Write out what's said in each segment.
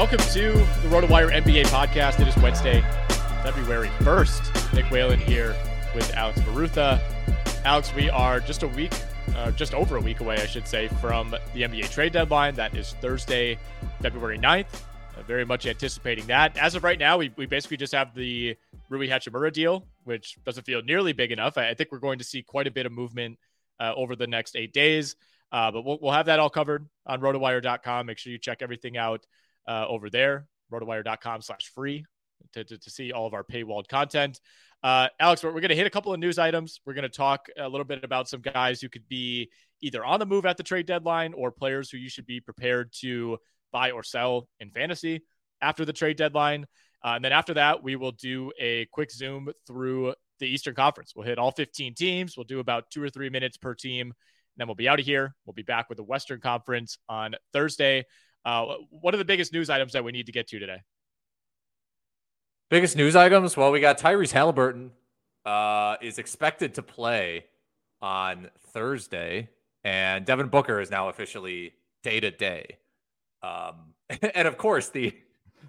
Welcome to the RotoWire NBA podcast. It is Wednesday, February 1st. Nick Whalen here with Alex Barutha. Alex, we are just a week, uh, just over a week away, I should say, from the NBA trade deadline. That is Thursday, February 9th. Uh, very much anticipating that. As of right now, we, we basically just have the Rui Hachimura deal, which doesn't feel nearly big enough. I, I think we're going to see quite a bit of movement uh, over the next eight days. Uh, but we'll, we'll have that all covered on rotowire.com. Make sure you check everything out uh, over there, rotowire.com slash free to, to, to see all of our paywalled content. Uh, Alex, we're, we're going to hit a couple of news items. We're going to talk a little bit about some guys who could be either on the move at the trade deadline or players who you should be prepared to buy or sell in fantasy after the trade deadline. Uh, and then after that, we will do a quick zoom through the Eastern Conference. We'll hit all 15 teams. We'll do about two or three minutes per team. And then we'll be out of here. We'll be back with the Western Conference on Thursday. Uh, what are the biggest news items that we need to get to today? Biggest news items? Well, we got Tyrese Halliburton uh, is expected to play on Thursday, and Devin Booker is now officially day to day. And of course, the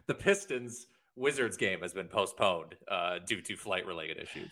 the Pistons Wizards game has been postponed uh, due to flight related issues.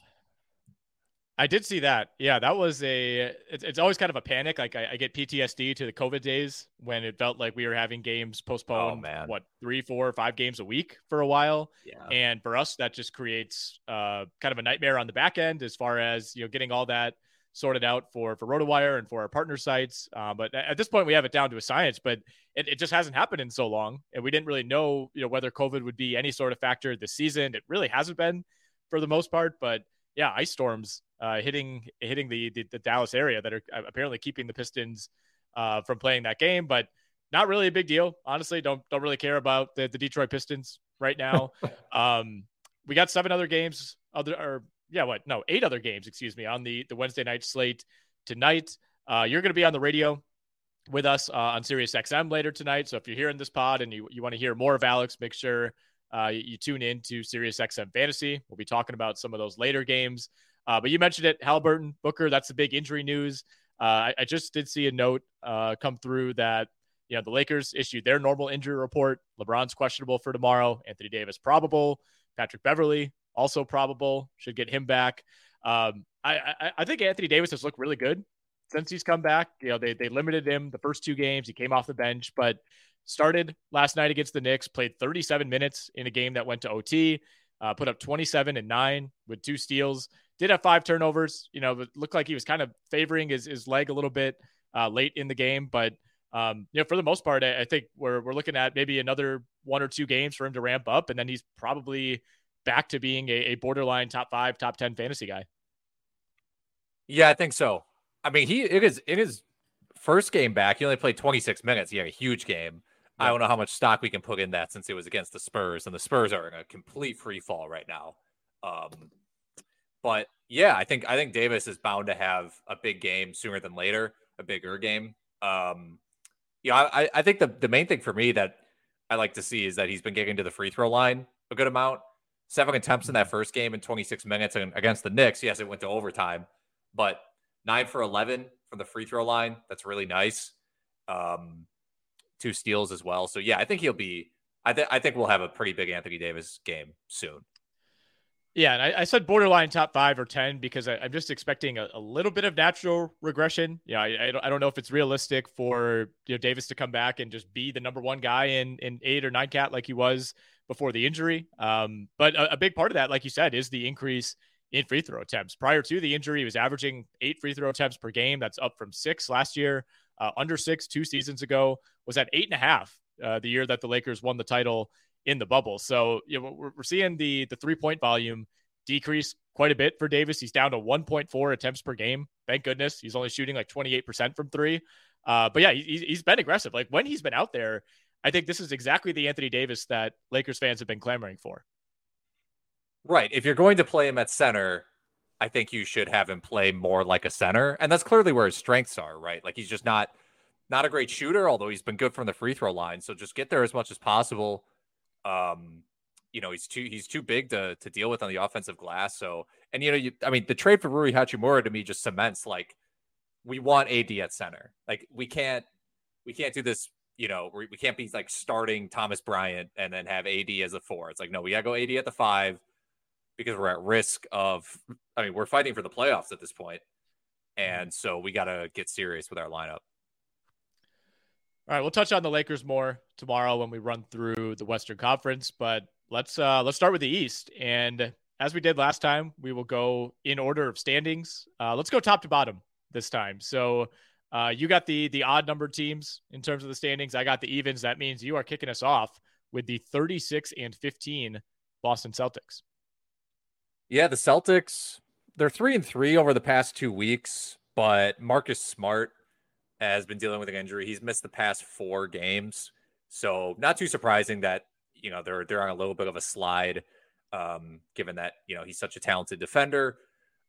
I did see that. Yeah, that was a. It's, it's always kind of a panic. Like I, I, get PTSD to the COVID days when it felt like we were having games postponed. Oh, man. What three, four, five games a week for a while. Yeah. And for us, that just creates uh, kind of a nightmare on the back end as far as you know getting all that sorted out for for RotoWire and for our partner sites. Uh, but at this point, we have it down to a science. But it, it just hasn't happened in so long, and we didn't really know you know whether COVID would be any sort of factor this season. It really hasn't been for the most part, but yeah, ice storms uh, hitting hitting the, the, the Dallas area that are apparently keeping the Pistons uh, from playing that game, but not really a big deal. Honestly, don't don't really care about the, the Detroit Pistons right now. um, we got seven other games, other or yeah, what? No, eight other games, excuse me, on the the Wednesday night slate tonight. Uh, you're going to be on the radio with us uh, on Sirius XM later tonight. So if you're hearing this pod and you, you want to hear more of Alex, make sure uh, you, tune in to Sirius XM Fantasy. We'll be talking about some of those later games. Uh, but you mentioned it, Halliburton, Booker. That's the big injury news. Uh, I, I, just did see a note uh, come through that you know the Lakers issued their normal injury report. LeBron's questionable for tomorrow. Anthony Davis probable. Patrick Beverley also probable. Should get him back. Um, I, I, I think Anthony Davis has looked really good since he's come back. You know they they limited him the first two games. He came off the bench, but started last night against the Knicks, played 37 minutes in a game that went to OT, uh, put up 27 and nine with two steals. Did have five turnovers. You know, it looked like he was kind of favoring his, his leg a little bit uh, late in the game, but um, you know, for the most part, I, I, think we're we're looking at maybe another one or two games for him to ramp up, and then he's probably back to being a, a borderline top five, top ten fantasy guy. Yeah, I think so. I mean, he it is it is first game back, he only played 26 minutes. He had a huge game. I don't know how much stock we can put in that since it was against the Spurs, and the Spurs are in a complete free fall right now. Um, but yeah, I think I think Davis is bound to have a big game sooner than later, a bigger game. Um, yeah, I, I think the the main thing for me that I like to see is that he's been getting to the free throw line a good amount. Seven attempts in that first game in 26 minutes, and against the Knicks, yes, it went to overtime, but nine for 11 from the free throw line. That's really nice. Um, two steals as well. So yeah, I think he'll be. I think I think we'll have a pretty big Anthony Davis game soon. Yeah, and I, I said borderline top five or ten because I, am just expecting a, a, little bit of natural regression. Yeah, I, I, don't, I don't know if it's realistic for you know Davis to come back and just be the number one guy in in eight or nine cat like he was before the injury. Um, but a, a big part of that, like you said, is the increase in free throw attempts. Prior to the injury, he was averaging eight free throw attempts per game. That's up from six last year uh, under six two seasons ago, was at eight and a half uh, the year that the Lakers won the title in the bubble. So you know, we're, we're seeing the the three point volume decrease quite a bit for Davis. He's down to 1.4 attempts per game. Thank goodness he's only shooting like 28% from three. Uh, but yeah, he, he's been aggressive. Like when he's been out there, I think this is exactly the Anthony Davis that Lakers fans have been clamoring for. Right. If you're going to play him at center, I think you should have him play more like a center, and that's clearly where his strengths are. Right, like he's just not not a great shooter, although he's been good from the free throw line. So just get there as much as possible. Um, you know, he's too he's too big to to deal with on the offensive glass. So, and you know, you, I mean, the trade for Rui Hachimura to me just cements like we want AD at center. Like we can't we can't do this. You know, we, we can't be like starting Thomas Bryant and then have AD as a four. It's like no, we gotta go AD at the five because we're at risk of, I mean, we're fighting for the playoffs at this point, mm-hmm. And so we got to get serious with our lineup. All right, we'll touch on the Lakers more tomorrow when we run through the Western Conference, but let's uh let's start with the East. And as we did last time, we will go in order of standings. Uh, let's go top to bottom this time. So uh, you got the the odd numbered teams in terms of the standings. I got the evens. That means you are kicking us off with the 36 and 15 Boston Celtics. Yeah, the Celtics, they're three and three over the past two weeks, but Marcus Smart has been dealing with an injury. He's missed the past four games. So not too surprising that, you know, they're they're on a little bit of a slide, um, given that, you know, he's such a talented defender.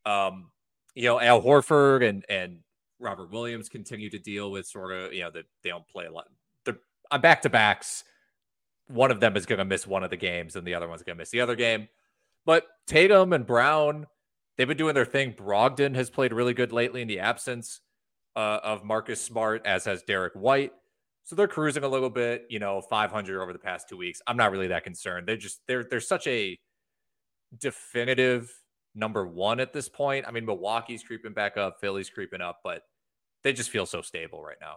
Um, you know, Al Horford and and Robert Williams continue to deal with sort of, you know, that they don't play a lot. They're on back to backs. One of them is going to miss one of the games, and the other one's going to miss the other game. But Tatum and Brown, they've been doing their thing. Brogdon has played really good lately in the absence uh, of Marcus Smart, as has Derrick White. So they're cruising a little bit, you know, 500 over the past two weeks. I'm not really that concerned. They're just they're they're such a definitive number one at this point. I mean, Milwaukee's creeping back up, Philly's creeping up, but they just feel so stable right now.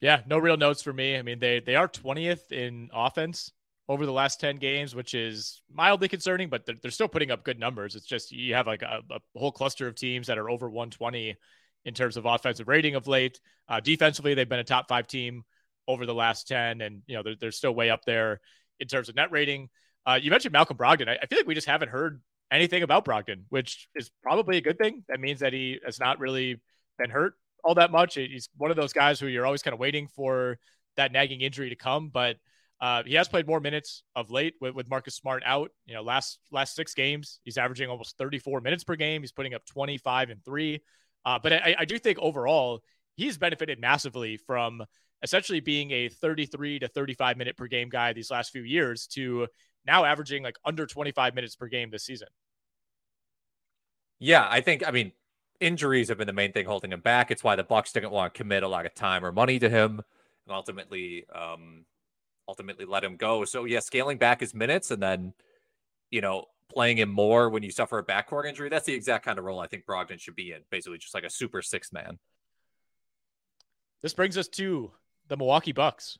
Yeah, no real notes for me. I mean, they they are 20th in offense over the last 10 games, which is mildly concerning, but they're, they're still putting up good numbers. It's just you have like a, a, whole cluster of teams that are over 120 in terms of offensive rating of late. Uh, defensively, they've been a top five team over the last 10, and you know they're, they're still way up there in terms of net rating. Uh, you mentioned Malcolm Brogdon. I, I, feel like we just haven't heard anything about Brogdon, which is probably a good thing. That means that he has not really been hurt all that much. He's one of those guys who you're always kind of waiting for that nagging injury to come, but uh, he has played more minutes of late with, with Marcus Smart out. You know, last last six games, he's averaging almost 34 minutes per game. He's putting up 25 and three. Uh, but I, I do think overall he's benefited massively from essentially being a 33 to 35 minute per game guy these last few years to now averaging like under 25 minutes per game this season. Yeah, I think I mean injuries have been the main thing holding him back. It's why the Bucks didn't want to commit a lot of time or money to him, and ultimately, um, ultimately let him go. So yeah, scaling back his minutes and then, you know, playing him more when you suffer a backcourt injury. That's the exact kind of role I think Brogdon should be in. Basically, just like a super six man. This brings us to the Milwaukee Bucks,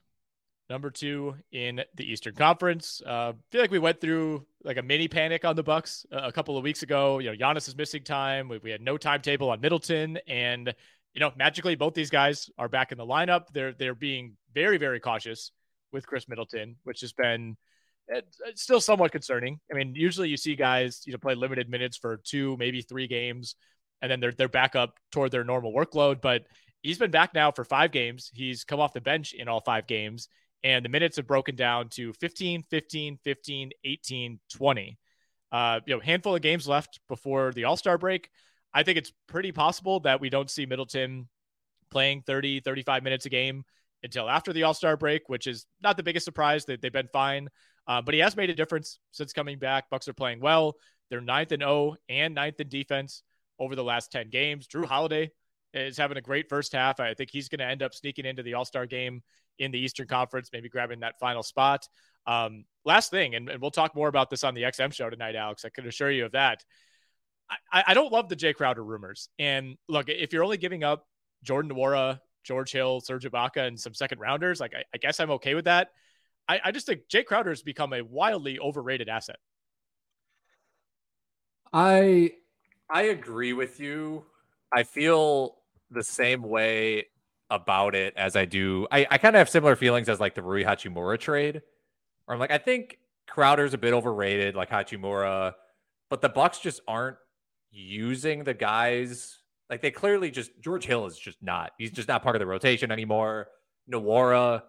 number two in the Eastern Conference. Uh, feel like we went through like a mini panic on the Bucks a couple of weeks ago. You know, Giannis is missing time. We, we had no timetable on Middleton, and you know, magically both these guys are back in the lineup. They're they're being very very cautious with Khris Middleton, which has been it's still somewhat concerning. I mean, usually you see guys, you know, play limited minutes for two, maybe three games, and then they're they're back up toward their normal workload. But he's been back now for five games. He's come off the bench in all five games, and the minutes have broken down to 15, 15, 15, 18, 20. Uh, you know, handful of games left before the All Star break. I think it's pretty possible that we don't see Middleton playing 30, 35 minutes a game until after the All Star break, which is not the biggest surprise that they've been fine. Uh, but he has made a difference since coming back. Bucks are playing well. They're ninth and O and ninth in defense over the last 10 games. Jrue Holiday is having a great first half. I think he's going to end up sneaking into the All Star game in the Eastern Conference, maybe grabbing that final spot. Um, last thing, and, and, we'll talk more about this on the XM show tonight, Alex. I can assure you of that. I, I don't love the Jae Crowder rumors. And look, if you're only giving up Jordan Nwora, George Hill, Serge Ibaka, and some second rounders, like I, I guess I'm okay with that. I, I just think Jae Crowder has become a wildly overrated asset. I I agree with you. I feel the same way about it as I do. I, I kind of have similar feelings as like the Rui Hachimura trade. Or I'm like, I think Crowder's a bit overrated, like Hachimura, but the Bucks just aren't using the guys. Like they clearly just George Hill is just not. He's just not part of the rotation anymore. Nwora,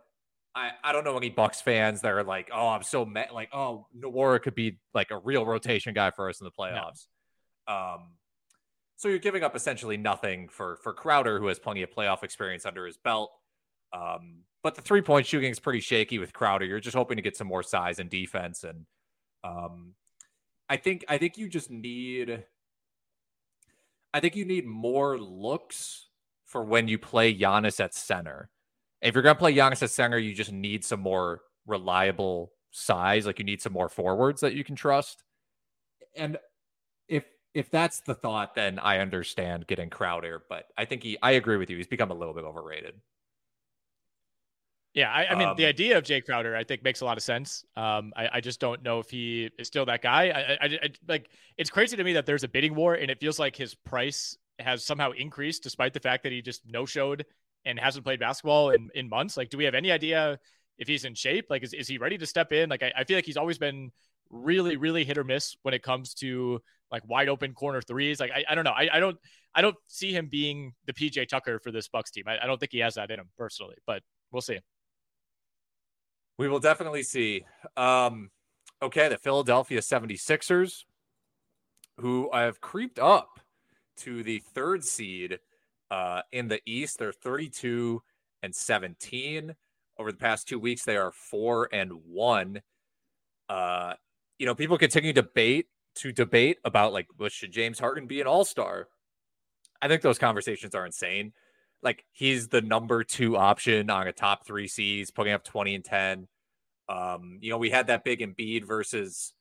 I, I don't know any Bucks fans that are like, oh, I'm so mad. Like, oh, Nwora could be like a real rotation guy for us in the playoffs. No. Um, so you're giving up essentially nothing for for Crowder, who has plenty of playoff experience under his belt. Um, but the three point shooting is pretty shaky with Crowder. You're just hoping to get some more size and defense, and um, I think I think you just need. I think you need more looks for when you play Giannis at center. If you're going to play Giannis at center, you just need some more reliable size. Like you need some more forwards that you can trust. And if if that's the thought, then I understand getting Crowder. But I think he, I agree with you. He's become a little bit overrated. Yeah, I, I mean, um, the idea of Jae Crowder, I think, makes a lot of sense. Um, I, I, just don't know if he is still that guy. I, I, I, like, it's crazy to me that there's a bidding war, and it feels like his price has somehow increased despite the fact that he just no showed and hasn't played basketball in, in months. Like, do we have any idea if he's in shape? Like, is, is he ready to step in? Like, I, I feel like he's always been really, really hit or miss when it comes to like wide open corner threes. Like, I, I don't know. I, I don't, I don't see him being the PJ Tucker for this Bucks team. I, I don't think he has that in him personally, but we'll see. We will definitely see. Um, okay, the Philadelphia 76ers, who have creeped up to the third seed uh, in the East. They're 32 and 17. Over the past two weeks, they are four and one. Uh, you know, people continue to debate to debate about like, well, should James Harden be an all star? I think those conversations are insane like he's the number two option on a top three seeds, putting up 20 and 10. Um, you know, we had that big Embiid versus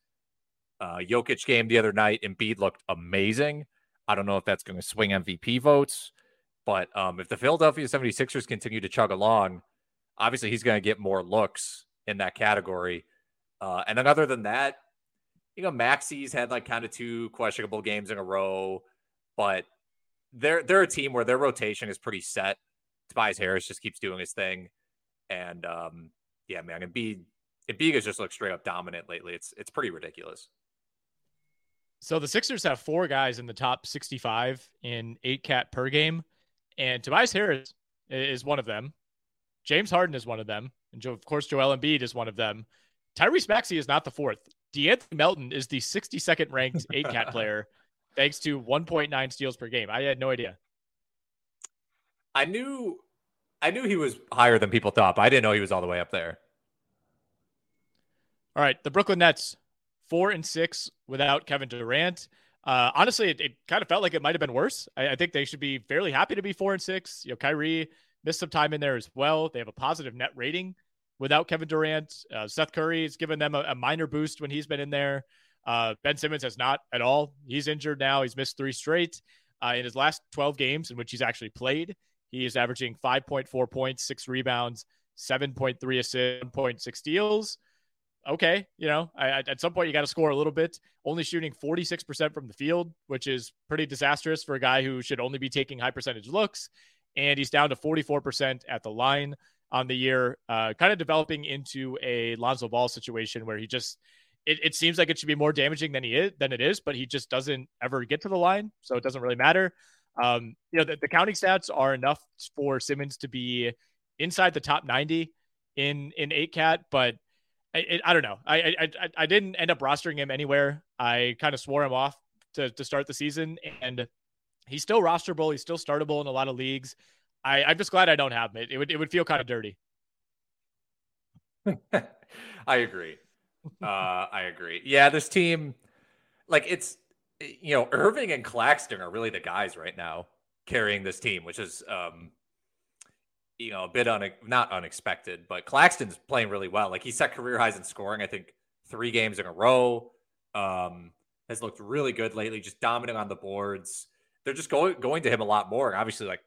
uh, Jokic game the other night. Embiid looked amazing. I don't know if that's going to swing MVP votes, but um, if the Philadelphia 76ers continue to chug along, obviously he's going to get more looks in that category. Uh, and then other than that, you know, Maxey's had like kind of two questionable games in a row, but they're they're a team where their rotation is pretty set. Tobias Harris just keeps doing his thing, and um, yeah, man, Embiid Embiid has just looked straight up dominant lately. It's it's pretty ridiculous. So the Sixers have four guys in the top 65 in eight cat per game, and Tobias Harris is one of them. James Harden is one of them, and of course Joel Embiid is one of them. Tyrese Maxey is not the fourth. De'Anthony Melton is the 62nd ranked eight cat player thanks to 1.9 steals per game. I had no idea. I knew I knew he was higher than people thought, but I didn't know he was all the way up there. All right, the Brooklyn Nets, four and six without Kevin Durant. Uh, honestly, it, it, kind of felt like it might have been worse. I, I, think they should be fairly happy to be four and six. You know, Kyrie missed some time in there as well. They have a positive net rating without Kevin Durant. Uh, Seth Curry has given them a, a minor boost when he's been in there. Uh, ben Simmons has not at all. He's injured now. He's missed three straight. Uh, in his last 12 games in which he's actually played, he is averaging 5.4 points, six rebounds, 7.3 assists, 1.6 steals. Okay, you know, I, at some point you got to score a little bit. Only shooting 46% from the field, which is pretty disastrous for a guy who should only be taking high percentage looks. And he's down to 44% at the line on the year, uh, kind of developing into a Lonzo Ball situation where he just it, it seems like it should be more damaging than he is than it is, but he just doesn't ever get to the line, so it doesn't really matter. Um, you know, the, the counting stats are enough for Simmons to be inside the top 90 in in eight cat, but I, I don't know. I, I I didn't end up rostering him anywhere. I kind of swore him off to to start the season, and he's still rosterable. He's still startable in a lot of leagues. I, I'm just glad I don't have him. It, it would it would feel kind of dirty. I agree. Uh, I agree. Yeah, this team, like it's you know, Irving and Claxton are really the guys right now carrying this team, which is um, you know, a bit un not unexpected, but Claxton's playing really well. Like he set career highs in scoring, I think three games in a row. Um, has looked really good lately, just dominant on the boards. They're just going going to him a lot more. Obviously, like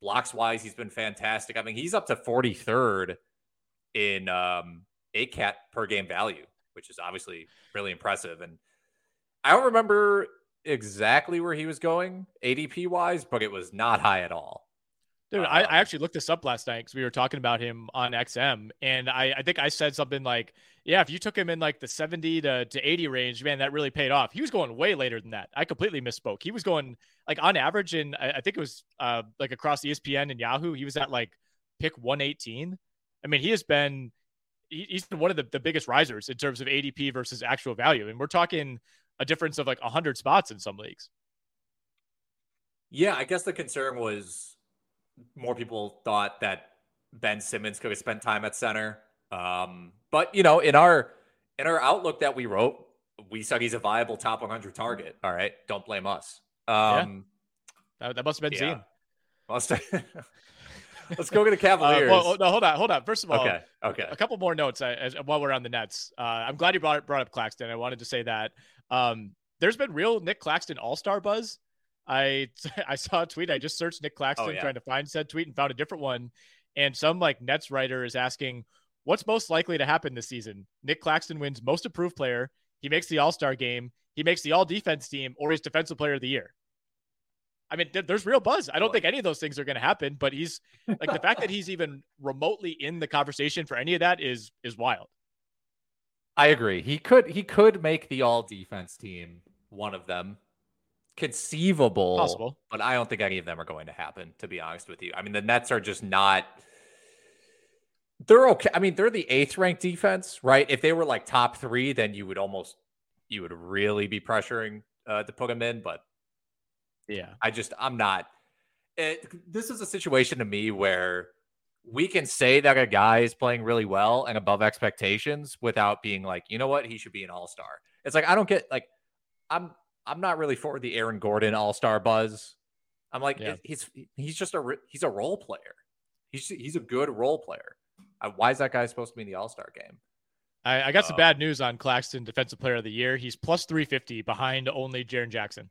blocks wise, he's been fantastic. I mean, he's up to 43rd in um A cat per game value, which is obviously really impressive. And I don't remember exactly where he was going ADP wise, but it was not high at all. Dude, I, I, actually looked this up last night because we were talking about him on XM, and I, I think I said something like, "Yeah, if you took him in like the seventy to, to eighty range, man, that really paid off." He was going way later than that. I completely misspoke. He was going like on average, and I, I think it was uh, like across ESPN and Yahoo, he was at like pick one eighteen. I mean, he has been he's been one of the, the biggest risers in terms of ADP versus actual value, and we're talking a difference of like hundred spots in some leagues. Yeah, I guess the concern was more people thought that Ben Simmons could have spent time at center. Um, but you know, in our in our outlook that we wrote, we said he's a viable top 100 target. All right, don't blame us. Um, yeah. that, that, must have been yeah. seen. Must have. Let's go get the Cavaliers. Uh, well, no, hold on, hold on. First of all, okay, okay. A couple more notes as, while we're on the Nets. Uh, I'm glad you brought brought up Claxton. I wanted to say that um, there's been real Nic Claxton All Star buzz I I saw a tweet. I just searched Nic Claxton oh, yeah. trying to find said tweet and found a different one. And some like Nets writer is asking, what's most likely to happen this season? Nic Claxton wins most improved player. He makes the All Star game. He makes the All Defense team, or he's Defensive Player of the Year. I mean, th- there's real buzz. I don't think any of those things are going to happen, but he's like the fact that he's even remotely in the conversation for any of that is is wild. I agree. He could he could make the All Defense team one of them conceivable, possible, but I don't think any of them are going to happen. To be honest with you, I mean the Nets are just not. They're okay. I mean, they're the eighth ranked defense, right? If they were like top three, then you would almost, you would really be pressuring uh, to put them in. But yeah, I just, I'm not. It, this is a situation to me where we can say that a guy is playing really well and above expectations without being like, you know what, he should be an all star. It's like I don't get like I'm I'm not really for the Aaron Gordon All Star buzz. I'm like, yeah. he's he's just a he's a role player. He's he's a good role player. Why is that guy supposed to be in the All Star game? I, I got some bad news on Claxton, Defensive Player of the Year. He's plus 350 behind only Jaren Jackson.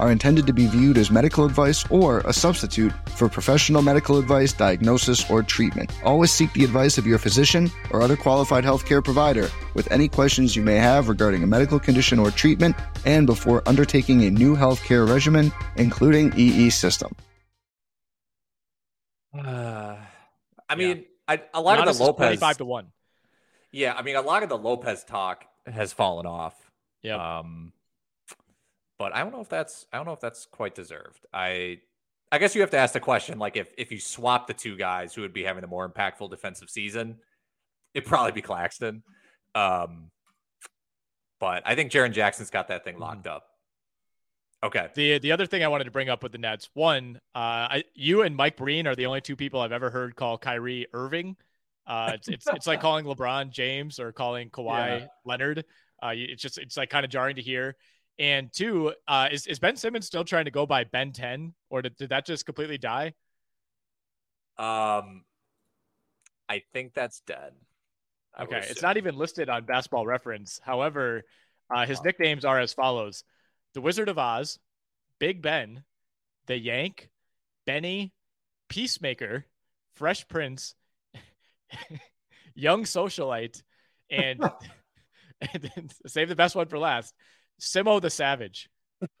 are intended to be viewed as medical advice or a substitute for professional medical advice, diagnosis, or treatment. Always seek the advice of your physician or other qualified healthcare provider with any questions you may have regarding a medical condition or treatment and before undertaking a new healthcare regimen, including EE system. Uh, I mean, I, a lot Giannis of is the Lopez, 25 to 1. yeah, I mean, a lot of the Lopez talk has fallen off. Yeah. Um, but I don't know if that's I don't know if that's quite deserved. I I guess you have to ask the question like if if you swap the two guys who would be having a more impactful defensive season, it'd probably be Claxton. Um, but I think Jaren Jackson's got that thing locked up. Okay. The the other thing I wanted to bring up with the Nets, one, uh, I, you and Mike Breen are the only two people I've ever heard call Kyrie Irving. Uh, it's, it's it's like calling LeBron James or calling Kawhi Yeah. Leonard. Uh, it's just it's like kind of jarring to hear. And two, uh, is is Ben Simmons still trying to go by Ben Ten, or did, did that just completely die? Um, I think that's dead. I Okay, it's not even listed on Basketball Reference. However, uh, his nicknames are as follows: the Wizard of Oz, Big Ben, the Yank, Benny, Peacemaker, Fresh Prince, Young Socialite, and, and save the best one for last: Simo the Savage.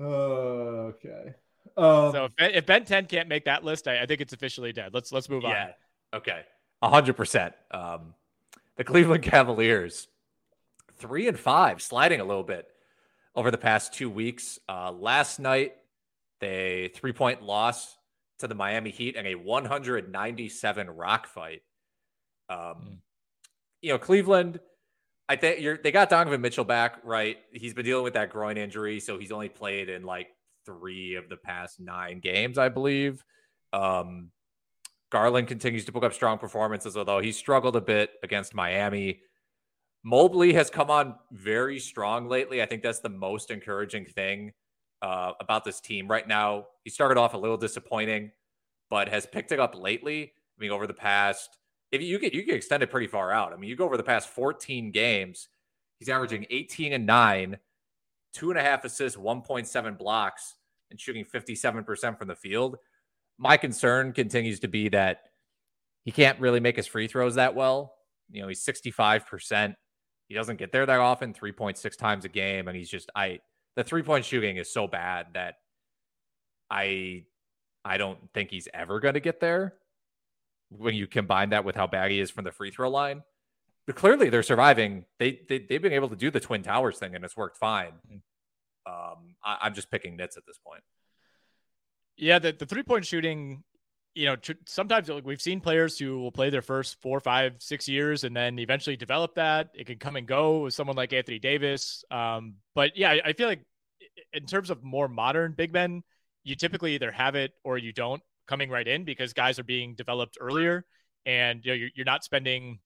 okay. Um, so if Ben, if Ben Ten can't make that list, I, I think it's officially dead. Let's let's move on. Yeah. Okay. A hundred percent. Um, the Cleveland Cavaliers, three and five, sliding a little bit over the past two weeks. Uh, last night, they three point loss to the Miami Heat and a 197 rock fight. Um, you know, Cleveland. I think they got Donovan Mitchell back, right? He's been dealing with that groin injury, so he's only played in like three of the past nine games, I believe. Um, Garland continues to book up strong performances, although he struggled a bit against Miami. Mobley has come on very strong lately. I think that's the most encouraging thing uh, about this team right now. He started off a little disappointing, but has picked it up lately. I mean, over the past, if you get you get extended pretty far out. I mean, you go over the past 14 games, he's averaging 18 and nine, two and a half assists, 1.7 blocks, and shooting 57% from the field. My concern continues to be that he can't really make his free throws that well. You know, he's 65%. He doesn't get there that often, 3.6 times a game. And he's just, I, the three point shooting is so bad that I, I don't think he's ever going to get there when you combine that with how bad he is from the free throw line. But clearly they're surviving. They, they, they've been able to do the Twin Towers thing and it's worked fine. Um, I, I'm just picking nits at this point. Yeah, the, the three point shooting, you know, tr- sometimes like, we've seen players who will play their first four, five, six years and then eventually develop that. It can come and go with someone like Anthony Davis. Um, but yeah, I, I feel like in terms of more modern big men, you typically either have it or you don't coming right in because guys are being developed earlier and you know, you're, you're not spending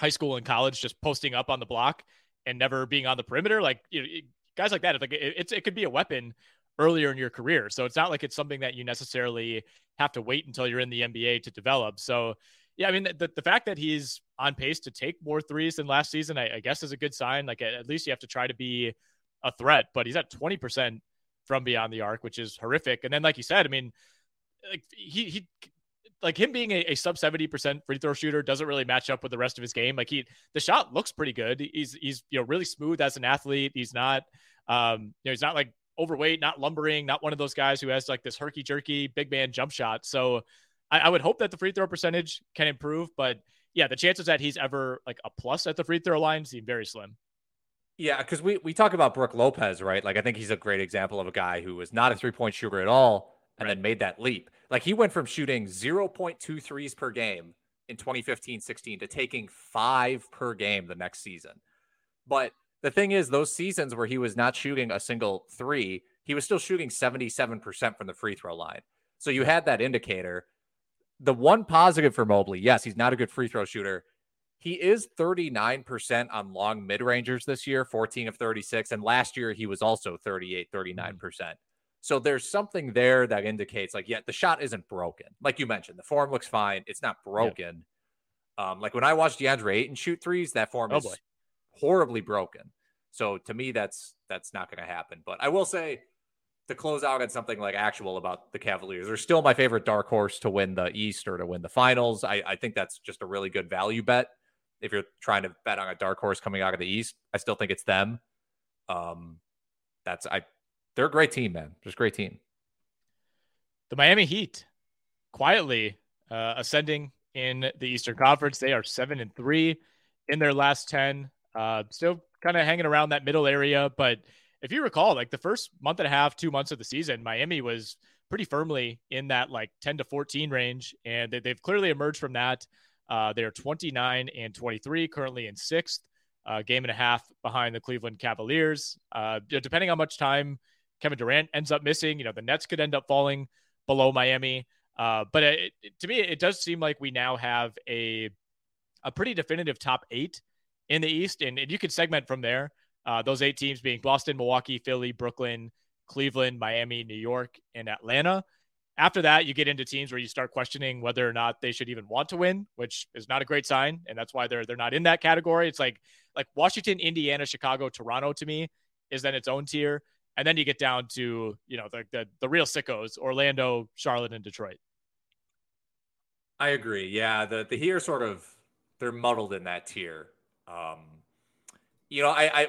high school and college just posting up on the block and never being on the perimeter. Like you know, guys like that, it's like it, it's it could be a weapon earlier in your career. So it's not like it's something that you necessarily have to wait until you're in the NBA to develop. So yeah, I mean, the, the fact that he's on pace to take more threes than last season, I, I guess is a good sign. Like, at, at, least you have to try to be a threat, but he's at 20% from beyond the arc, which is horrific. And then, like you said, I mean, like he, he, like him being a, a sub 70% free throw shooter doesn't really match up with the rest of his game. Like he, the shot looks pretty good. He's, he's, you know, really smooth as an athlete. He's not, um, you know, he's not like overweight, not lumbering, not one of those guys who has like this herky jerky big man jump shot. So I, I would hope that the free throw percentage can improve, but yeah, the chances that he's ever like a plus at the free throw line seem very slim. Yeah, because we we talk about Brook Lopez, right? Like I think he's a great example of a guy who was not a three point shooter at all and right. then made that leap. Like he went from shooting 0.23s per game in 2015-16 to taking five per game the next season. But the thing is, those seasons where he was not shooting a single three, he was still shooting 77% from the free throw line. So you had that indicator. The one positive for Mobley, yes, he's not a good free throw shooter. He is 39% on long mid rangers this year, 14 of 36. And last year, he was also 38, 39%. Mm. So there's something there that indicates, like, yeah, the shot isn't broken. Like you mentioned, the form looks fine. It's not broken. Yeah. Um, like when I watched DeAndre Ayton shoot threes, that form oh, is boy. horribly broken. So to me, that's that's not going to happen. But I will say, to close out on something like actual about the Cavaliers, they're still my favorite dark horse to win the East or to win the finals. I, I think that's just a really good value bet if you're trying to bet on a dark horse coming out of the East, I still think it's them. Um, that's I. They're a great team, man. Just a great team. The Miami Heat quietly uh, ascending in the Eastern Conference. They are seven and three in their last ten. Uh, still kind of hanging around that middle area, but if you recall, like the first month and a half, two months of the season, Miami was pretty firmly in that like 10 to 14 range, and they, have clearly emerged from that. Uh, they're 29 and 23, currently in sixth, uh, game and a half behind the Cleveland Cavaliers. Uh, depending on how much time Kevin Durant ends up missing, you know, the Nets could end up falling below Miami. Uh, but it, it, to me, it does seem like we now have a a pretty definitive top eight in the East, and, and you can segment from there. Uh, those eight teams being Boston, Milwaukee, Philly, Brooklyn, Cleveland, Miami, New York, and Atlanta. After that, you get into teams where you start questioning whether or not they should even want to win, which is not a great sign, and that's why they're they're not in that category. It's like like Washington, Indiana, Chicago, Toronto to me is then its own tier, and then you get down to you know the the, the real sickos: Orlando, Charlotte, and Detroit. I agree. Yeah, the the here sort of they're muddled in that tier. Um, you know, I, I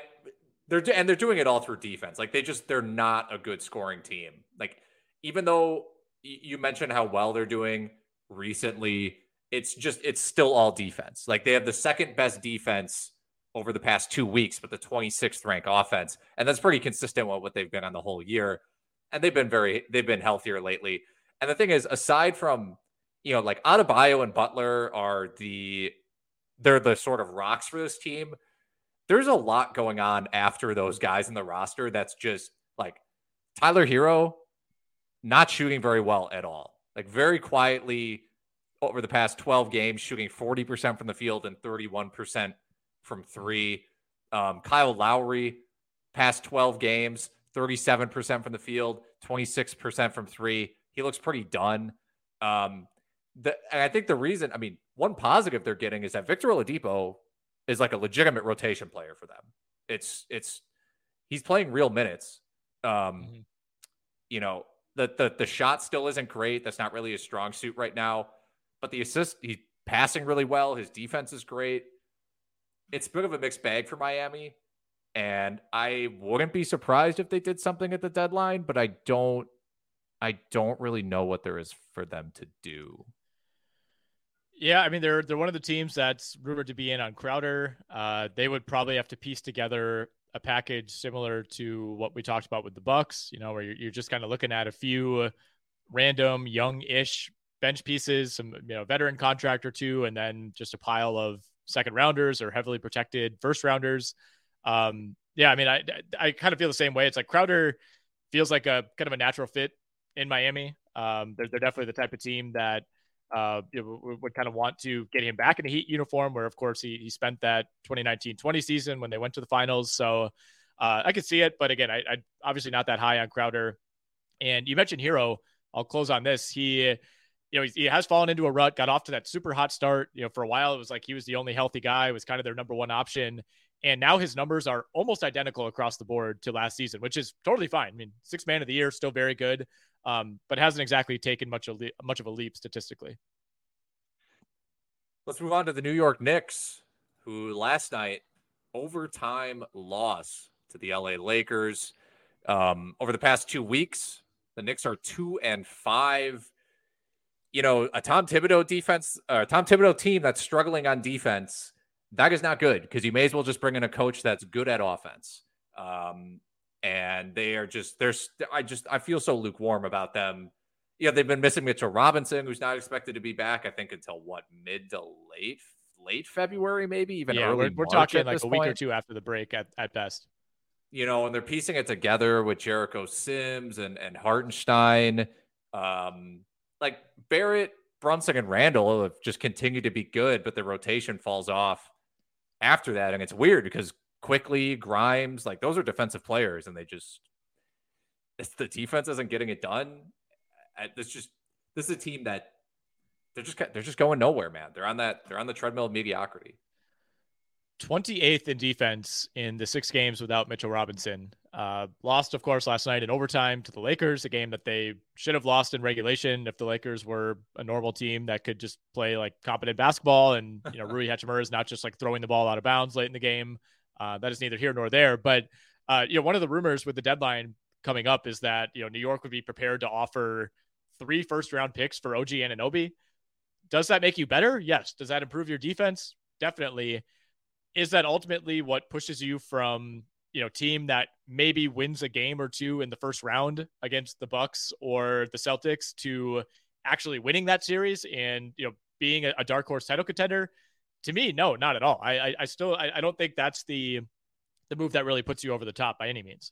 they're and they're doing it all through defense. Like they just they're not a good scoring team. Like even though you mentioned how well they're doing recently. It's just it's still all defense. Like they have the second best defense over the past two weeks, but the 26th rank offense, and that's pretty consistent with what they've been on the whole year. And they've been very they've been healthier lately. And the thing is, aside from you know like Adebayo and Butler are the they're the sort of rocks for this team. There's a lot going on after those guys in the roster. That's just like Tyler Herro not shooting very well at all. Like very quietly over the past 12 games, shooting 40% from the field and 31% from three. Um, Kyle Lowry, past 12 games, 37% from the field, 26% from three. He looks pretty done. Um, the, and I think the reason, I mean, one positive they're getting is that Victor Oladipo is like a legitimate rotation player for them. It's, it's, he's playing real minutes. Um, mm-hmm. You know, the, the the shot still isn't great. That's not really a strong suit right now. But the assist, he's passing really well. His defense is great. It's a bit of a mixed bag for Miami. And I wouldn't be surprised if they did something at the deadline, but I don't I don't really know what there is for them to do. Yeah, I mean they're they're one of the teams that's rumored to be in on Crowder. Uh, they would probably have to piece together a package similar to what we talked about with the Bucks, you know, where you're, you're just kind of looking at a few random young-ish bench pieces, some you know veteran contract or two, and then just a pile of second rounders or heavily protected first rounders. Um, yeah, I mean, I I kind of feel the same way. It's like Crowder feels like a kind of a natural fit in Miami. Um, they're, they're definitely the type of team that uh, would, would kind of want to get him back in a Heat uniform, where of course he, he spent that 2019-20 season when they went to the finals. So uh, I could see it, but again, I, I obviously not that high on Crowder. And you mentioned Herro. I'll close on this. He you know, he has fallen into a rut, got off to that super hot start. You know, for a while, it was like he was the only healthy guy, was kind of their number one option. And now his numbers are almost identical across the board to last season, which is totally fine. I mean, six man of the year, still very good, um, but hasn't exactly taken much, of, much of a leap statistically. Let's move on to the New York Knicks, who last night overtime loss to the LA Lakers. Um, over the past two weeks, the Knicks are two and five. You know, a Tom Thibodeau defense, or Tom Thibodeau team that's struggling on defense, that is not good because you may as well just bring in a coach that's good at offense. Um, and they are just there's I just I feel so lukewarm about them yeah, they've been missing Mitchell Robinson, who's not expected to be back. I think until what mid to late late February, maybe even yeah, early. We're, we're talking like a point. week or two after the break at, at best. You know, and they're piecing it together with Jericho Sims and and Hartenstein. Um, like Barrett, Brunson, and Randall have just continued to be good, but the rotation falls off after that, and it's weird because Quickley, Grimes, like those are defensive players, and they just it's the defense isn't getting it done uh, this just this is a team that they're just they're just going nowhere, man. They're on that they're on the treadmill of mediocrity. 28th in defense in the six games without Mitchell Robinson. Uh, lost, of course, last night in overtime to the Lakers, a game that they should have lost in regulation if the Lakers were a normal team that could just play like competent basketball. And, you know, Rui Hachimura is not just like throwing the ball out of bounds late in the game. Uh, that is neither here nor there. But, uh, you know, one of the rumors with the deadline coming up is that, you know, New York would be prepared to offer three first round picks for OG Anunoby. Does that make you better? Yes. Does that improve your defense? Definitely. Is that ultimately what pushes you from, you know, team that maybe wins a game or two in the first round against the Bucks or the Celtics to actually winning that series and, you know, being a, a dark horse title contender? To me, no, not at all. I, I, I still, I, I don't think that's the, the move that really puts you over the top by any means.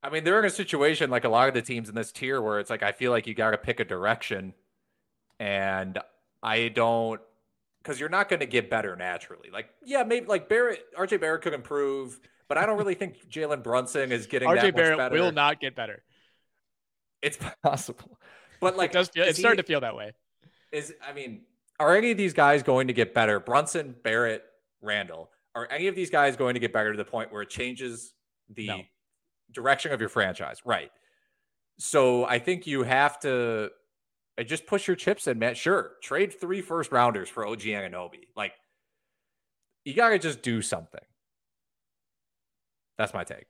I mean, they're in a situation like a lot of the teams in this tier where it's like I feel like you got to pick a direction, and I don't because you're not going to get better naturally. Like, yeah, maybe like Barrett, RJ Barrett could improve, but I don't really think Jalen Brunson is getting RJ Barrett better. will not get better. It's possible, but like it does feel, it's he, starting to feel that way. Is I mean, are any of these guys going to get better? Brunson, Barrett, Randall, are any of these guys going to get better to the point where it changes the no direction of your franchise. Right. So I think you have to just push your chips in, man. Sure. Trade three first rounders for OG Anunoby. Like, you got to just do something. That's my take.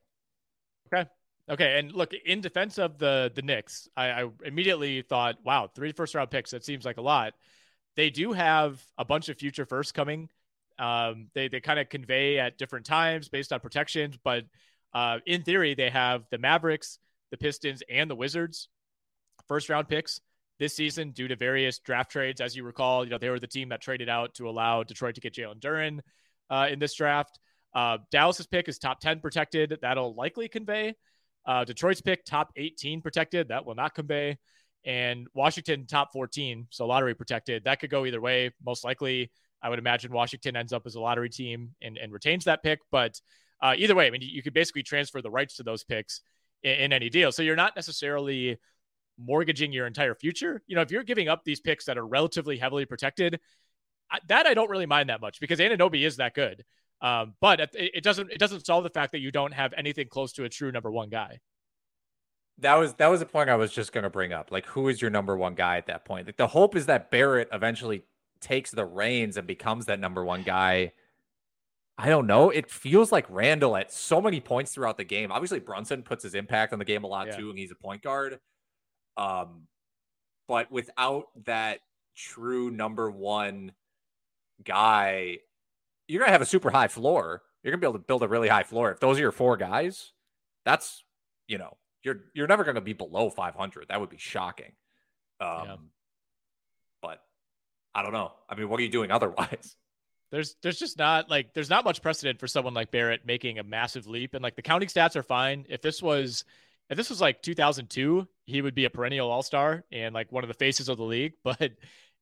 Okay. Okay. And look, in defense of the the Knicks, I, I immediately thought, wow, three first round picks. That seems like a lot. They do have a bunch of future firsts coming. Um, they they kind of convey at different times based on protections, but uh, in theory, they have the Mavericks, the Pistons, and the Wizards first round picks this season due to various draft trades. As you recall, you know they were the team that traded out to allow Detroit to get Jalen Duren uh, in this draft. Uh, Dallas's pick is top 10 protected. That'll likely convey. Uh, Detroit's pick top 18 protected. That will not convey. And Washington top 14, so lottery protected. That could go either way. Most likely, I would imagine Washington ends up as a lottery team and, and retains that pick. But uh, either way, I mean, you, you could basically transfer the rights to those picks in, in any deal. So you're not necessarily mortgaging your entire future. You know, if you're giving up these picks that are relatively heavily protected, that I don't really mind that much because Anunoby is that good. Um, but it, doesn't it doesn't solve the fact that you don't have anything close to a true number one guy. That was that was a point I was just going to bring up. Like, who is your number one guy at that point? Like, the hope is that Barrett eventually takes the reins and becomes that number one guy I don't know. It feels like Randall at so many points throughout the game. Obviously, Brunson puts his impact on the game a lot yeah. too, and he's a point guard. Um, but without that true number one guy, you're gonna have a super high floor. You're gonna be able to build a really high floor. If those are your four guys, that's you know, you're you're never gonna be below 500. That would be shocking. Um, yeah. but I don't know. I mean, what are you doing otherwise? There's there's just not like there's not much precedent for someone like Barrett making a massive leap. And like the counting stats are fine. If this was if this was like 2002, he would be a perennial all star and like one of the faces of the league. But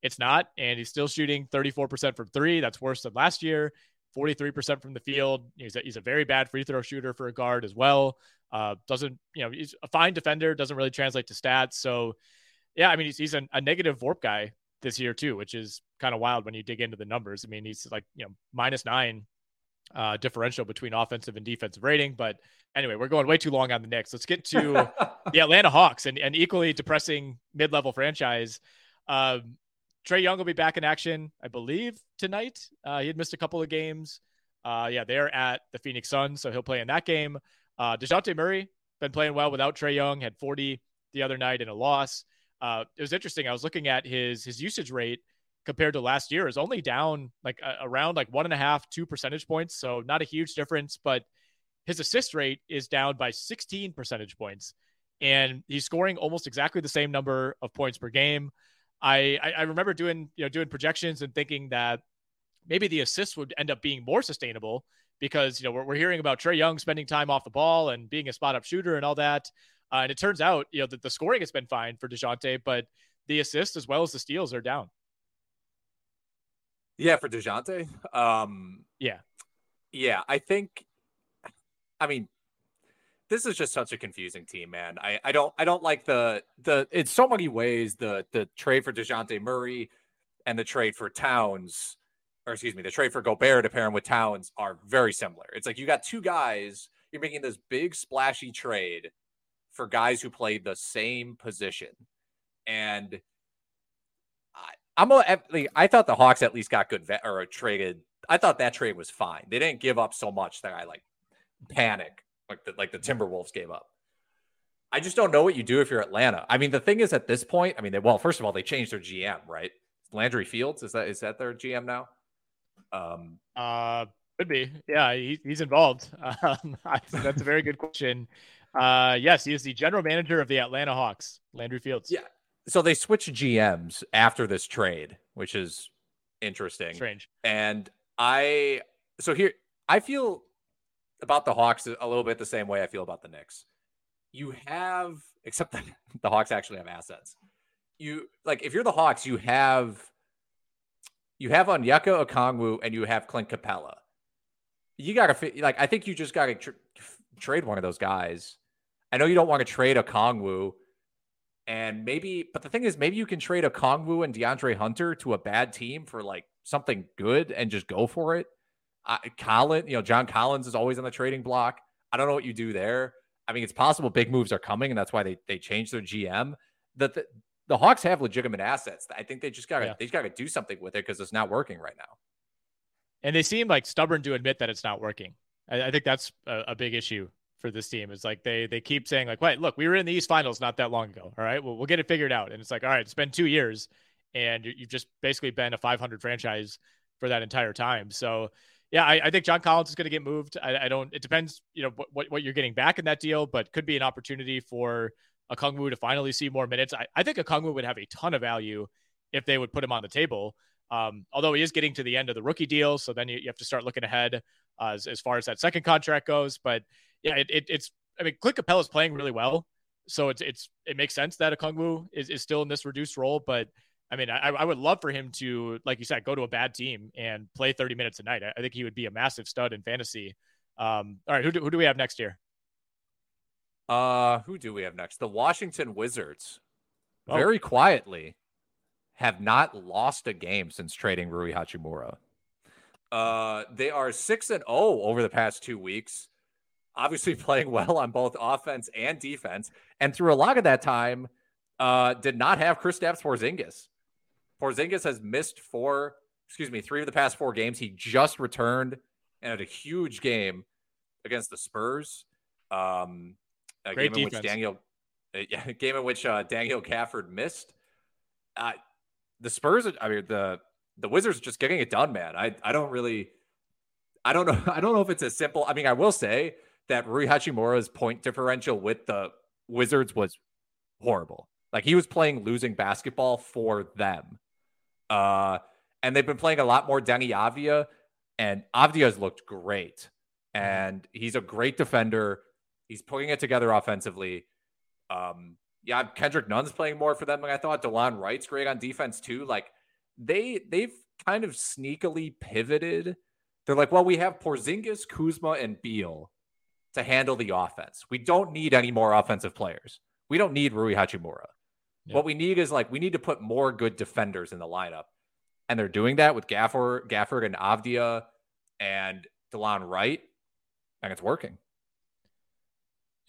it's not, and he's still shooting 34% from three. That's worse than last year. 43% from the field. He's a, he's a very bad free throw shooter for a guard as well. Uh, doesn't you know he's a fine defender. Doesn't really translate to stats. So yeah, I mean, he's, he's a, a negative VORP guy this year too, which is kind of wild when you dig into the numbers. I mean, he's like, you know, minus nine uh, differential between offensive and defensive rating. But anyway, we're going way too long on the Knicks. Let's get to the Atlanta Hawks and, and equally depressing mid level franchise. Um, Trae Young will be back in action, I believe, tonight. Uh, he had missed a couple of games. Uh, yeah, they're at the Phoenix Suns, so he'll play in that game. Uh, Dejounte Murray been playing well without Trae Young, had 40 the other night in a loss. Uh, it was interesting. I was looking at his his usage rate compared to last year is only down like uh, around like one and a half, two percentage points. So not a huge difference, but his assist rate is down by 16 percentage points, and he's scoring almost exactly the same number of points per game. I, I remember doing you know doing projections and thinking that maybe the assists would end up being more sustainable because you know we're, we're hearing about Trae Young spending time off the ball and being a spot up shooter and all that. Uh, and it turns out you know that the scoring has been fine for Dejounte, but the assists as well as the steals are down. Yeah, for Dejounte. Um, yeah, yeah. I think. I mean, this is just such a confusing team, man. I, I don't I don't like the the in so many ways the the trade for Dejounte Murray and the trade for Towns, or excuse me, the trade for Gobert to pair him with Towns are very similar. It's like you got two guys, you're making this big splashy trade for guys who play the same position. And I'm a, I thought the Hawks at least got good vet or traded. I thought that trade was fine. They didn't give up so much that I like panic like the like the Timberwolves gave up. I just don't know what you do if you're Atlanta. I mean, the thing is, at this point, I mean, they, well, first of all, they changed their GM, right? Landry Fields is that is that their GM now? Um, uh, could be. Yeah, he, he's involved. Um, I, that's a very good question. Uh, yes, he is the general manager of the Atlanta Hawks, Landry Fields. Yeah. So they switched GMs after this trade, which is interesting. Strange. And I, so here, I feel about the Hawks a little bit the same way I feel about the Knicks. You have, except that the Hawks actually have assets. You like if you're the Hawks, you have you have Onyeka Okongwu and you have Clint Capela. You got to like I think you just got to tr- trade one of those guys. I know you don't want to trade Okongwu, and maybe, but the thing is, maybe you can trade Okongwu and DeAndre Hunter to a bad team for like something good and just go for it. Uh, Colin, you know, John Collins is always on the trading block. I don't know what you do there. I mean, it's possible big moves are coming, and that's why they they changed their GM. That the, the Hawks have legitimate assets. I think they just got to yeah. they just got to do something with it because it's not working right now. And they seem like stubborn to admit that it's not working. I, I think that's a, a, big issue for this team. Is like they they keep saying like, wait, look, we were in the East Finals not that long ago. All right, well, we'll get it figured out. And it's like, all right, it's been two years, and you've just basically been a 500 franchise for that entire time. So yeah, I, I, think John Collins is going to get moved. I, I, don't. It depends, you know, what, what you're getting back in that deal, but could be an opportunity for Okongwu to finally see more minutes. I, I think Okongwu would have a ton of value if they would put him on the table. Um, although he is getting to the end of the rookie deal, so then you, you have to start looking ahead uh, as, as far as that second contract goes. But yeah, it, it, it's. I mean, Clint Capela is playing really well, so it's it's it makes sense that Okongwu is is still in this reduced role, but I mean, I, I would love for him to, like you said, go to a bad team and play 30 minutes a night. I, I think he would be a massive stud in fantasy. Um, all right, who do, who do we have next year? Uh, who do we have next? The Washington Wizards. Oh. Very quietly have not lost a game since trading Rui Hachimura. Uh, they are 6 and 0 over the past 2 weeks. Obviously playing well on both offense and defense, and through a lot of that time uh, did not have Kristaps Porzingis. Porzingis has missed four, excuse me, three of the past four games. He just returned and had a huge game against the Spurs. Um, a Great game defense. in which Daniel, a game in which uh, Daniel Gafford missed. Uh, the Spurs, I mean the the Wizards are just getting it done, man. I I don't really, I don't know, I don't know if it's as simple. I mean, I will say that Rui Hachimura's point differential with the Wizards was horrible. Like he was playing losing basketball for them. Uh, and they've been playing a lot more Deni Avdija, and Avdija's looked great. Mm-hmm. And he's a great defender. He's putting it together offensively. Um, yeah, Kendrick Nunn's playing more for them than I thought. Delon Wright's great on defense too. Like they they've kind of sneakily pivoted. They're like, well, we have Porzingis, Kuzma, and Beal to handle the offense. We don't need any more offensive players. We don't need Rui Hachimura. Yeah. What we need is like we need to put more good defenders in the lineup. And they're doing that with Gafford, Gafford and Avdija and Delon Wright. And it's working.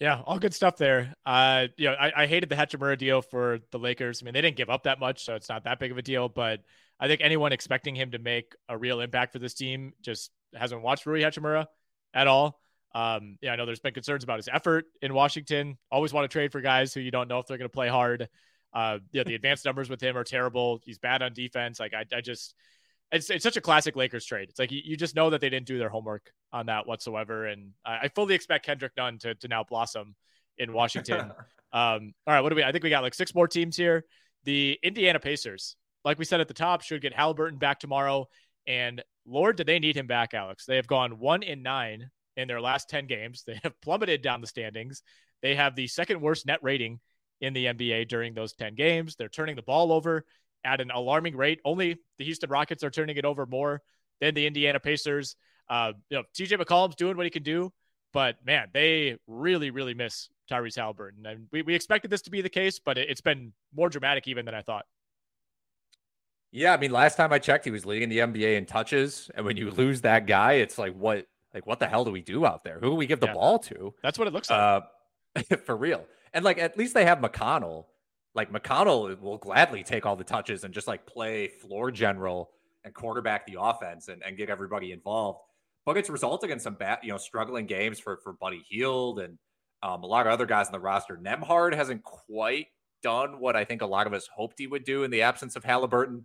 Yeah, all good stuff there. Uh, you know, I, I hated the Hachimura deal for the Lakers. I mean, they didn't give up that much, so it's not that big of a deal. But I think anyone expecting him to make a real impact for this team just hasn't watched Rui Hachimura at all. Um, yeah, I know there's been concerns about his effort in Washington. Always want to trade for guys who you don't know if they're going to play hard. Uh, yeah, the advanced numbers with him are terrible. He's bad on defense. Like I, I just, it's, it's such a classic Lakers trade. It's like you, you just know that they didn't do their homework on that whatsoever. And I, I fully expect Kendrick Nunn to, to now blossom in Washington. um, all right, what do we? I think we got like six more teams here. The Indiana Pacers, like we said at the top, should get Halliburton back tomorrow. And Lord, did they need him back, Alex? They have gone one in nine in their last 10 games. They have plummeted down the standings. They have the second worst net rating in the NBA during those 10 games. They're turning the ball over at an alarming rate. Only the Houston Rockets are turning it over more than the Indiana Pacers. Uh, you know, TJ McConnell's doing what he can do, but man, they really, really miss Tyrese Halliburton. And we, we expected this to be the case, but it, it's been more dramatic even than I thought. Yeah, I mean, last time I checked, he was leading the NBA in touches, and when you lose that guy, it's like what, like what the hell do we do out there? Who do we give the yeah. ball to? That's what it looks like. Uh, for real. And like at least they have McConnell. Like McConnell will gladly take all the touches and just like play floor general and quarterback the offense and, and get everybody involved. But it's resulting in some bad, you know, struggling games for for Buddy Hield and um, a lot of other guys on the roster. Nembhard hasn't quite done what I think a lot of us hoped he would do in the absence of Halliburton,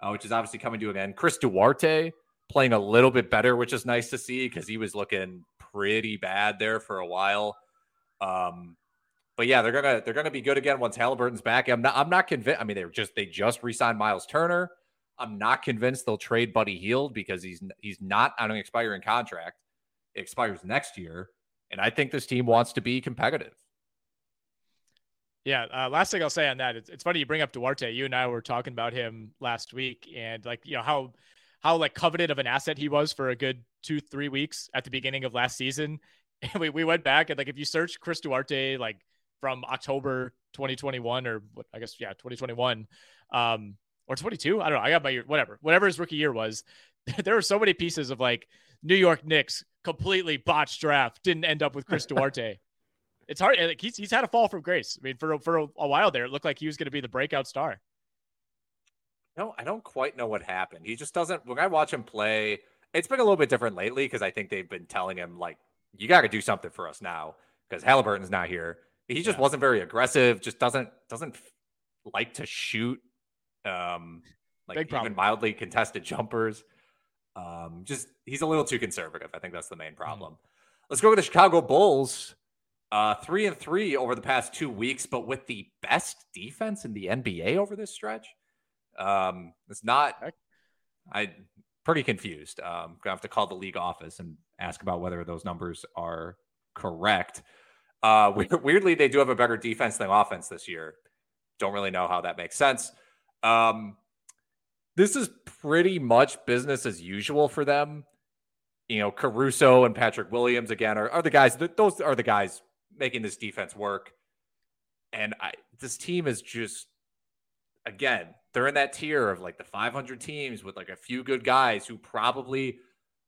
uh, which is obviously coming to an end. Chris Duarte playing a little bit better, which is nice to see because he was looking pretty bad there for a while. Um, but yeah, they're gonna they're gonna be good again once Halliburton's back. I'm not I'm not convinced. I mean, they're just they just re-signed Miles Turner. I'm not convinced they'll trade Buddy Hield because he's he's not on an expiring contract. It expires next year, and I think this team wants to be competitive. Yeah. Uh, last thing I'll say on that, it's, it's funny you bring up Duarte. You and I were talking about him last week, and like you know how how like coveted of an asset he was for a good two three weeks at the beginning of last season. And we we went back and like if you search Chris Duarte like from October 2021 or I guess yeah 2021 um or 22 I don't know I got my year whatever whatever his rookie year was there were so many pieces of like New York Knicks completely botched draft didn't end up with Chris Duarte. It's hard like, he's, he's had a fall from grace. I mean for for a, a while there it looked like he was going to be the breakout star no I don't quite know what happened he just doesn't when I watch him play it's been a little bit different lately because I think they've been telling him like you got to do something for us now because Halliburton's not here he just yeah. wasn't very aggressive. Just doesn't doesn't like to shoot. Um, like Big even problem. mildly contested jumpers. Um, just he's a little too conservative. I think that's the main mm. problem. Mm. Let's go to the Chicago Bulls. Uh, three and three over the past two weeks, but with the best defense in the NBA over this stretch. Um, it's not. I pretty confused. Um, gonna have to call the league office and ask about whether those numbers are correct. Uh, weirdly, they do have a better defense than offense this year. Don't really know how that makes sense. Um, this is pretty much business as usual for them. You know, Caruso and Patrick Williams again are, are the guys. Those are the guys making this defense work. And I, this team is just, again, they're in that tier of like the 500 teams with like a few good guys who probably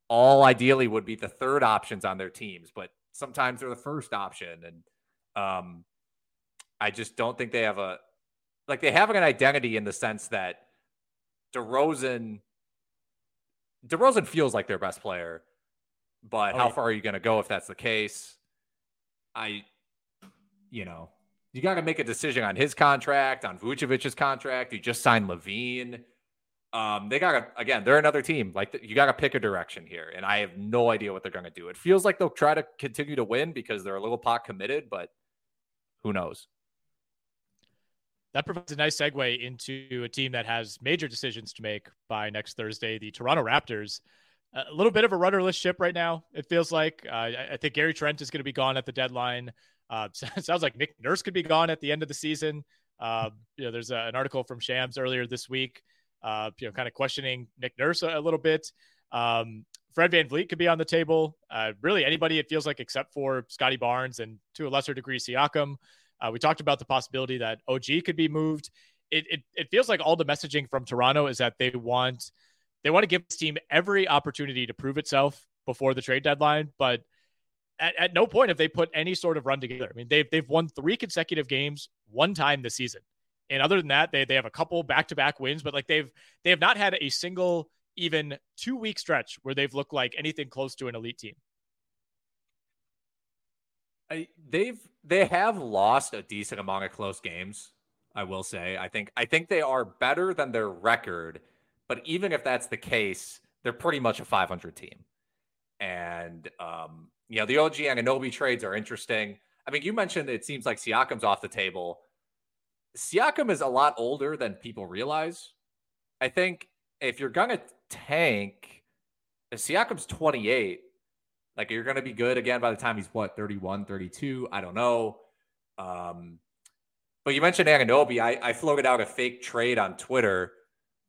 all ideally would be the third options on their teams, but sometimes they're the first option. And um, I just don't think they have a like they have an identity in the sense that DeRozan DeRozan feels like their best player, but oh, how yeah. far are you going to go if that's the case? I, you know, you got to make a decision on his contract, on Vucevic's contract. You just signed LaVine. Um, they got to again, they're another team. Like you got to pick a direction here, and I have no idea what they're going to do. It feels like they'll try to continue to win because they're a little pot committed, but who knows? That provides a nice segue into a team that has major decisions to make by next Thursday. The Toronto Raptors, a little bit of a rudderless ship right now. It feels like uh, I think Gary Trent is going to be gone at the deadline. Uh, sounds like Nick Nurse could be gone at the end of the season. Uh, you know, there's a, an article from Shams earlier this week uh, you know, kind of questioning Nick Nurse a, a little bit. Um, Fred VanVleet could be on the table. Uh, really, anybody it feels like except for Scottie Barnes and to a lesser degree Siakam. Uh, we talked about the possibility that OG could be moved. It, it it feels like all the messaging from Toronto is that they want they want to give this team every opportunity to prove itself before the trade deadline, but at, at no point have they put any sort of run together. I mean, they've they've won three consecutive games one time this season. And other than that, they, they have a couple back to back wins, but like they've they have not had a single even two week stretch where they've looked like anything close to an elite team. I, they've they have lost a decent amount of close games. I will say. I think I think they are better than their record, but even if that's the case, they're pretty much a 500 team. And um, you know, the OG Anunoby trades are interesting. I mean, you mentioned it seems like Siakam's off the table. Siakam is a lot older than people realize. I think if you're gonna tank, if Siakam's 28, like you're gonna be good again by the time he's what 31, 32. I don't know. Um, but you mentioned Anunoby. I, I floated out a fake trade on Twitter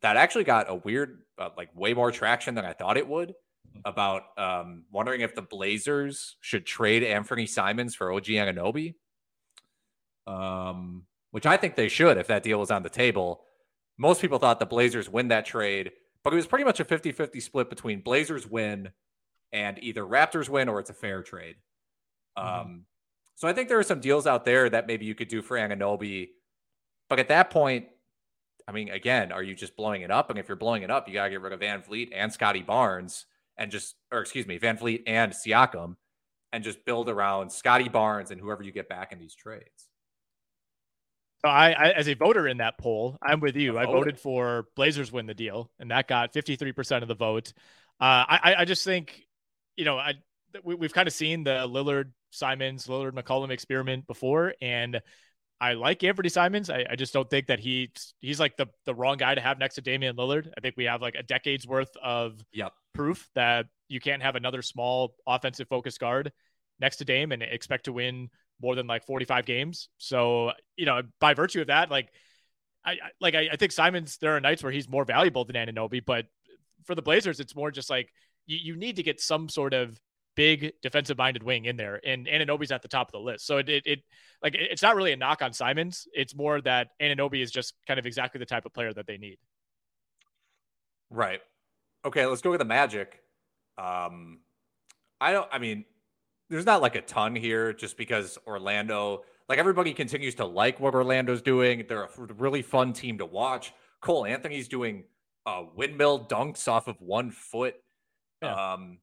that actually got a weird, uh, like way more traction than I thought it would. About um, wondering if the Blazers should trade Anthony Simons for OG Anunoby, um, which I think they should if that deal was on the table. Most people thought the Blazers win that trade, but it was pretty much a 50 50 split between Blazers win and either Raptors win or it's a fair trade. Mm-hmm. Um, so I think there are some deals out there that maybe you could do for Anunoby. But at that point, I mean, again, are you just blowing it up? And if you're blowing it up, you got to get rid of VanVleet and Scottie Barnes and just, or excuse me, VanVleet and Siakam and just build around Scottie Barnes and whoever you get back in these trades. So I, I, as a voter in that poll, I'm with you. I voted for Blazers win the deal, and that got 53% of the vote. Uh, I, I just think, you know, I we, we've kind of seen the Lillard Simons, Lillard McCollum experiment before, and I like Anthony Simons. I, I, just don't think that he he's like the the wrong guy to have next to Damian Lillard. I think we have like a decade's worth of yep. Proof that you can't have another small offensive focused guard next to Dame and expect to win more than like 45 games. So, you know, by virtue of that, like I, I like I, I think Simons, there are nights where he's more valuable than Anunoby, but for the Blazers, it's more just like you, you need to get some sort of big defensive minded wing in there, and Anunoby's at the top of the list. So it, it, it like it's not really a knock on Simons. It's more that Anunoby is just kind of exactly the type of player that they need. Right. Okay, let's go with the Magic. Um, I don't. I mean, there's not like a ton here, just because Orlando, like everybody continues to like what Orlando's doing. They're a really fun team to watch. Cole Anthony's doing uh, windmill dunks off of one foot. Yeah. Um,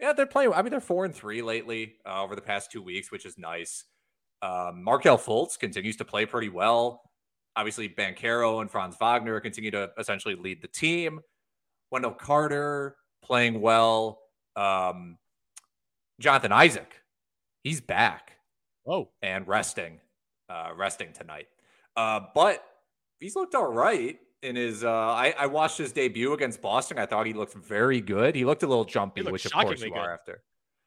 yeah, they're playing. I mean, they're four and three lately uh, over the past two weeks, which is nice. Um, Markelle Fultz continues to play pretty well. Obviously, Banchero and Franz Wagner continue to essentially lead the team. Wendell Carter playing well. Um, Jonathan Isaac, he's back. Oh, and resting, uh, resting tonight. Uh, but he's looked all right in his uh I, I watched his debut against Boston. I thought he looked very good. He looked a little jumpy, which of course you good. are after.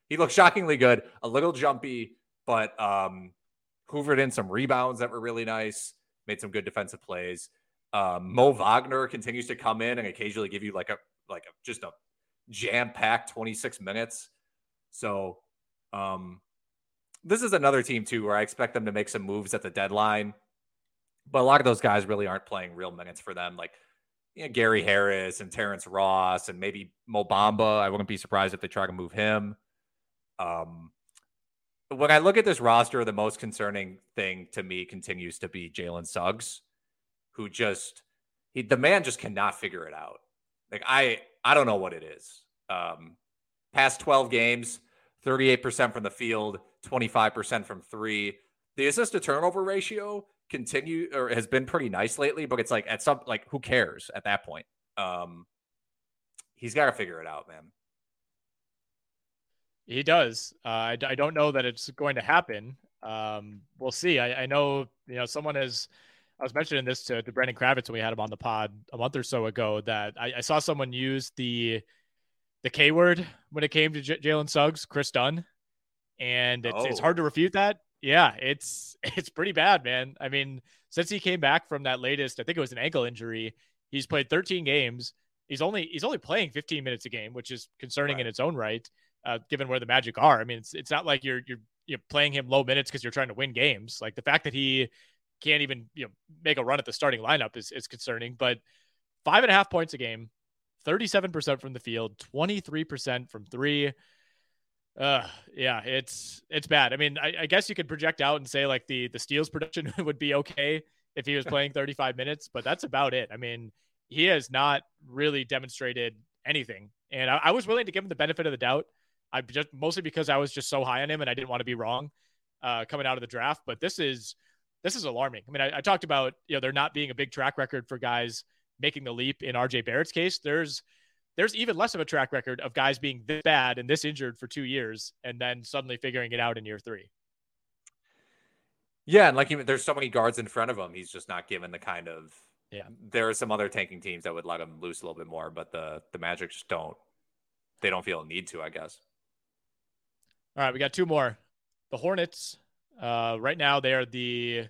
He looked shockingly good, a little jumpy, but um hoovered in some rebounds that were really nice, made some good defensive plays. Um, Mo Wagner continues to come in and occasionally give you like a like a just a jam-packed 26 minutes. So um this is another team too where I expect them to make some moves at the deadline but a lot of those guys really aren't playing real minutes for them. Like you know, Gary Harris and Terrence Ross and maybe Mo Bamba. I wouldn't be surprised if they try to move him. Um, when I look at this roster, the most concerning thing to me continues to be Jalen Suggs, who just he the man just cannot figure it out. Like I I don't know what it is. Um, past 12 games, 38% from the field, 25% from three. The assist to turnover ratio continue or has been pretty nice lately, but it's like at some like who cares at that point? Um he's got to figure it out, man. He does. Uh, I, I don't know that it's going to happen. Um, we'll see. I, I know, you know, someone has, I was mentioning this to, to Brandon Kravitz when we had him on the pod a month or so ago that I, I saw someone use the, the K word when it came to J- Jalen Suggs, Kris Dunn. And it's, oh. it's hard to refute that yeah, it's it's pretty bad, man. I mean, since he came back from that latest, I think it was an ankle injury, he's played 13 games. He's only he's only playing 15 minutes a game, which is concerning right. in its own right, uh, given where the Magic are. I mean, it's it's not like you're you're you know, playing him low minutes because you're trying to win games. Like the fact that he can't even you know make a run at the starting lineup is is concerning. But five and a half points a game, 37% from the field, 23% from three. Uh, yeah, it's it's bad. I mean, I, I, guess you could project out and say like the the steals production would be okay if he was playing 35 minutes, but that's about it. I mean, he has not really demonstrated anything, and I, I was willing to give him the benefit of the doubt. I just mostly because I was just so high on him and I didn't want to be wrong uh, coming out of the draft. But this is this is alarming. I mean, I, I talked about you know there not being a big track record for guys making the leap in RJ Barrett's case. There's there's even less of a track record of guys being this bad and this injured for two years and then suddenly figuring it out in year three. Yeah, and like even there's so many guards in front of him, he's just not given the kind of. Yeah, there are some other tanking teams that would let him loose a little bit more, but the the Magic just don't. They don't feel a need to, I guess. All right, we got two more. The Hornets. Uh, right now, they are the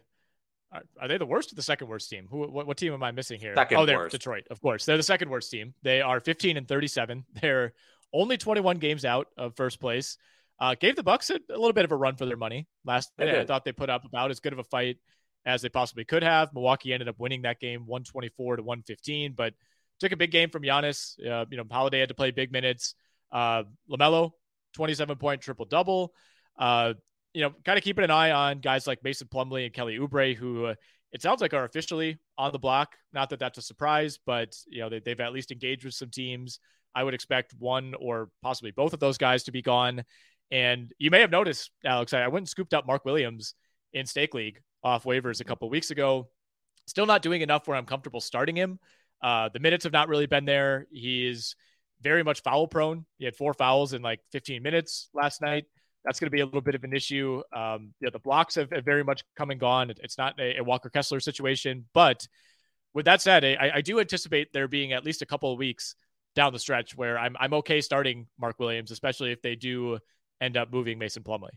are, they the worst or the second worst team? Who what, what team am I missing here? Second oh, they're worst. Detroit, of course. They're the second worst team. They are 15 and 37. They're only 21 games out of first place. Uh, gave the Bucks a, a, little bit of a run for their money last night. I thought they put up about as good of a fight as they possibly could have. Milwaukee ended up winning that game 124 to 115, but took a big game from Giannis. Uh, you know, Holiday had to play big minutes. Uh, LaMelo, 27 point triple double. Uh, you know, kind of keeping an eye on guys like Mason Plumlee and Kelly Oubre, who uh, it sounds like are officially on the block. Not that that's a surprise, but you know they, they've at least engaged with some teams. I would expect one or possibly both of those guys to be gone. And you may have noticed, Alex, I went and scooped up Mark Williams in Stake League off waivers a couple weeks ago. Still not doing enough where I'm comfortable starting him. Uh, the minutes have not really been there. He's very much foul prone. He had four fouls in like 15 minutes last night that's going to be a little bit of an issue. Um, yeah, the blocks have, have, very much come and gone. It's not a, a Walker Kessler situation, but with that said, I, I, do anticipate there being at least a couple of weeks down the stretch where I'm I'm okay starting Mark Williams, especially if they do end up moving Mason Plumlee.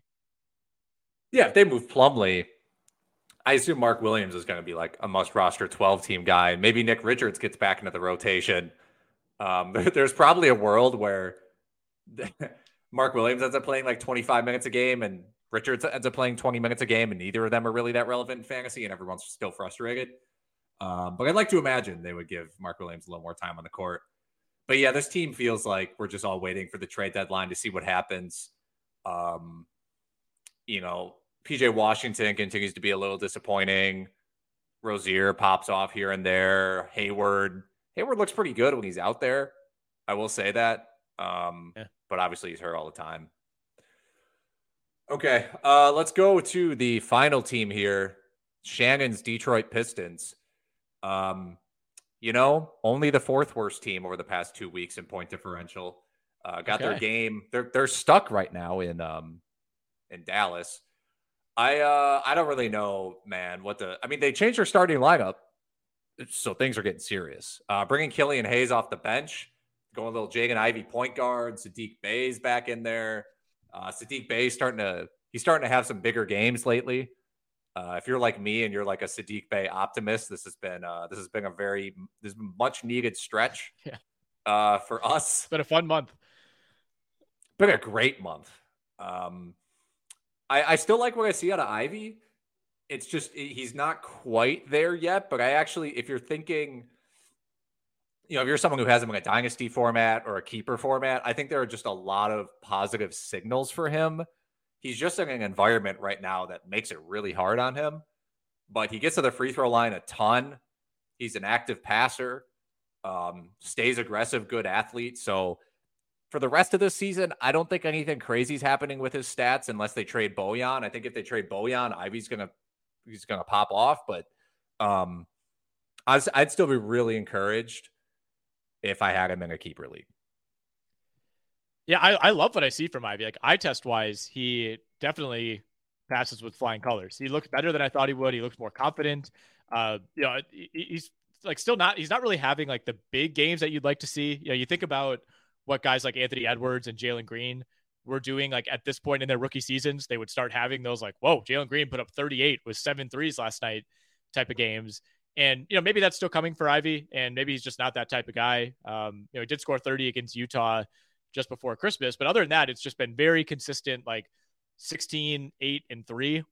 Yeah, if they move Plumlee, I assume Mark Williams is going to be like a must roster 12 team guy. Maybe Nick Richards gets back into the rotation. Um, there's probably a world where Mark Williams ends up playing like 25 minutes a game and Richards ends up playing 20 minutes a game, and neither of them are really that relevant in fantasy, and everyone's still frustrated. Um, but I'd like to imagine they would give Mark Williams a little more time on the court. But yeah, this team feels like we're just all waiting for the trade deadline to see what happens. Um, you know, PJ Washington continues to be a little disappointing. Rozier pops off here and there. Hayward, Hayward looks pretty good when he's out there. I will say that. Um, yeah but obviously he's hurt all the time. Okay, uh, let's go to the final team here Shannon's Detroit Pistons. Um, you know, only the fourth worst team over the past two weeks in point differential. Uh, got okay. their game. They're they're stuck right now in um in Dallas. I uh I don't really know, man. What the? I mean, they changed their starting lineup, so things are getting serious. Uh, bringing Killian Hayes off the bench going a little Jaden Ivey point guard. Saddiq Bey's back in there. Uh, Saddiq Bey starting to he's starting to have some bigger games lately. Uh, if you're like me and you're like a Saddiq Bey optimist, this has been uh, this has been a very this much needed stretch yeah. uh, for us. It's been a fun month. Been a great month. Um, I, I still like what I see out of Ivey. It's just he's not quite there yet. But I actually, if you're thinking you know, if you're someone who has him in a dynasty format or a keeper format, I think there are just a lot of positive signals for him. He's just in an environment right now that makes it really hard on him, but he gets to the free throw line a ton. He's an active passer, um, stays aggressive, good athlete. So for the rest of this season, I don't think anything crazy is happening with his stats unless they trade Bojan. I think if they trade Bojan, Ivey's gonna he's gonna pop off, but um, I'd, I'd still be really encouraged if I had him in a keeper league. Yeah, I, I love what I see from Ivey. Like eye test wise, he definitely passes with flying colors. He looks better than I thought he would. He looks more confident. Uh, you know, he's like still not. He's not really having like the big games that you'd like to see. You know, you think about what guys like Anthony Edwards and Jalen Green were doing. Like at this point in their rookie seasons, they would start having those like, whoa, Jalen Green put up 38 with seven threes last night type of games. And you know maybe that's still coming for Ivey, and maybe he's just not that type of guy. Um, you know, he did score 30 against Utah just before Christmas, but other than that, it's just been very consistent, like 16, 8, and 3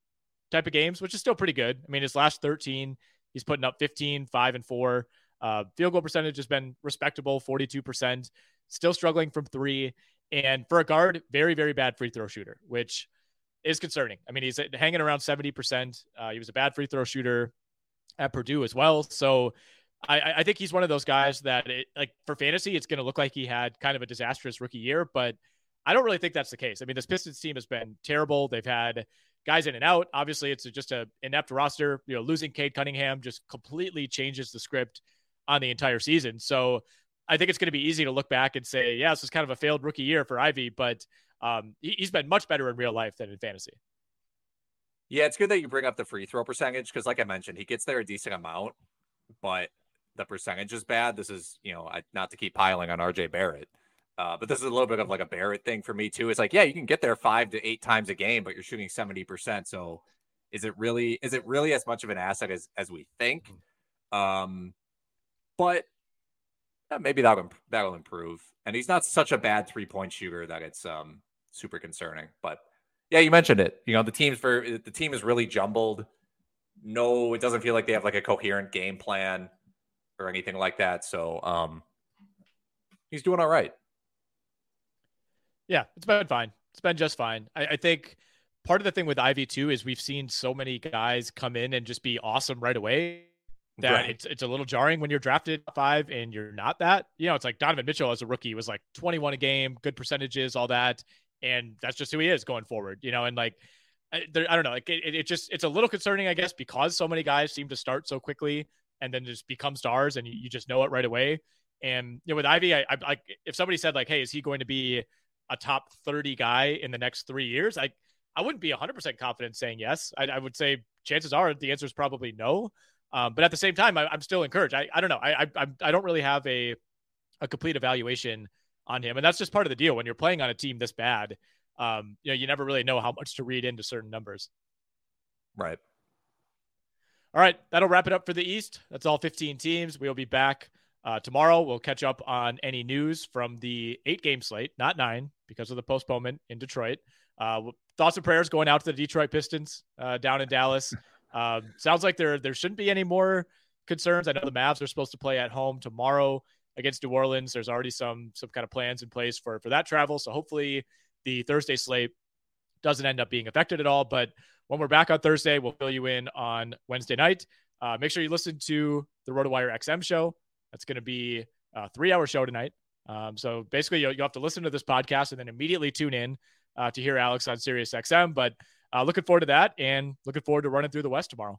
type of games, which is still pretty good. I mean, his last 13, he's putting up 15, 5, and 4. Uh, field goal percentage has been respectable, 42%. Still struggling from three. And for a guard, very, very bad free throw shooter, which is concerning. I mean, he's hanging around 70%. Uh, he was a bad free throw shooter at Purdue as well. So I, I think he's one of those guys that, it, like, for fantasy, it's going to look like he had kind of a disastrous rookie year, but I don't really think that's the case. I mean, this Pistons team has been terrible. They've had guys in and out. Obviously, it's just a inept roster. You know, losing Cade Cunningham just completely changes the script on the entire season. So I think it's going to be easy to look back and say, yeah, this is kind of a failed rookie year for Ivey, but um, he, has been much better in real life than in fantasy. Yeah, it's good that you bring up the free throw percentage because, like I mentioned, he gets there a decent amount, but the percentage is bad. This is, you know, I, not to keep piling on RJ Barrett, uh, but this is a little bit of like a Barrett thing for me too. It's like, yeah, you can get there five to eight times a game, but you're shooting seventy percent. So, is it really is it really as much of an asset as as we think? Mm-hmm. Um, but yeah, maybe that'll that'll improve. And he's not such a bad three point shooter that it's um super concerning. But yeah, you mentioned it. You know, the team's for the team is really jumbled. No, it doesn't feel like they have like a coherent game plan or anything like that. So um he's doing all right. Yeah, it's been fine. It's been just fine. I, I think part of the thing with Ivey too is we've seen so many guys come in and just be awesome right away that right. it's it's a little jarring when you're drafted five and you're not that. You know, it's like Donovan Mitchell as a rookie was like 21 a game, good percentages, all that, and that's just who he is going forward. You know, and like I, there, I don't know, like it, it just it's a little concerning, I guess, because so many guys seem to start so quickly and then just become stars, and you, you just know it right away. And you know, with Ivey, I, I like if somebody said like, "Hey, is he going to be a top 30 guy in the next three years?" I I wouldn't be 100% confident saying yes. I, I would say chances are the answer is probably no. Um, but at the same time, I, am still encouraged. I, I don't know. I, I I don't really have a a complete evaluation on him, and that's just part of the deal when you're playing on a team this bad. Um, you know, you never really know how much to read into certain numbers. Right. All right, that'll wrap it up for the East. That's all 15 teams. We'll be back uh, tomorrow. We'll catch up on any news from the eight game slate, not nine, because of the postponement in Detroit. Uh, thoughts and prayers going out to the Detroit Pistons uh, down in Dallas. Um, sounds like there there shouldn't be any more concerns. I know the Mavs are supposed to play at home tomorrow against New Orleans. There's already some some kind of plans in place for for that travel. So hopefully the Thursday slate doesn't end up being affected at all. But when we're back on Thursday, we'll fill you in on Wednesday night. Uh, make sure you listen to the RotoWire XM show. That's going to be a three hour show tonight. Um, so basically, you'll, you'll, have to listen to this podcast and then immediately tune in uh, to hear Alex on Sirius XM. But uh, looking forward to that and looking forward to running through the West tomorrow.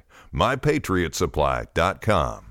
MyPatriotSupply.com.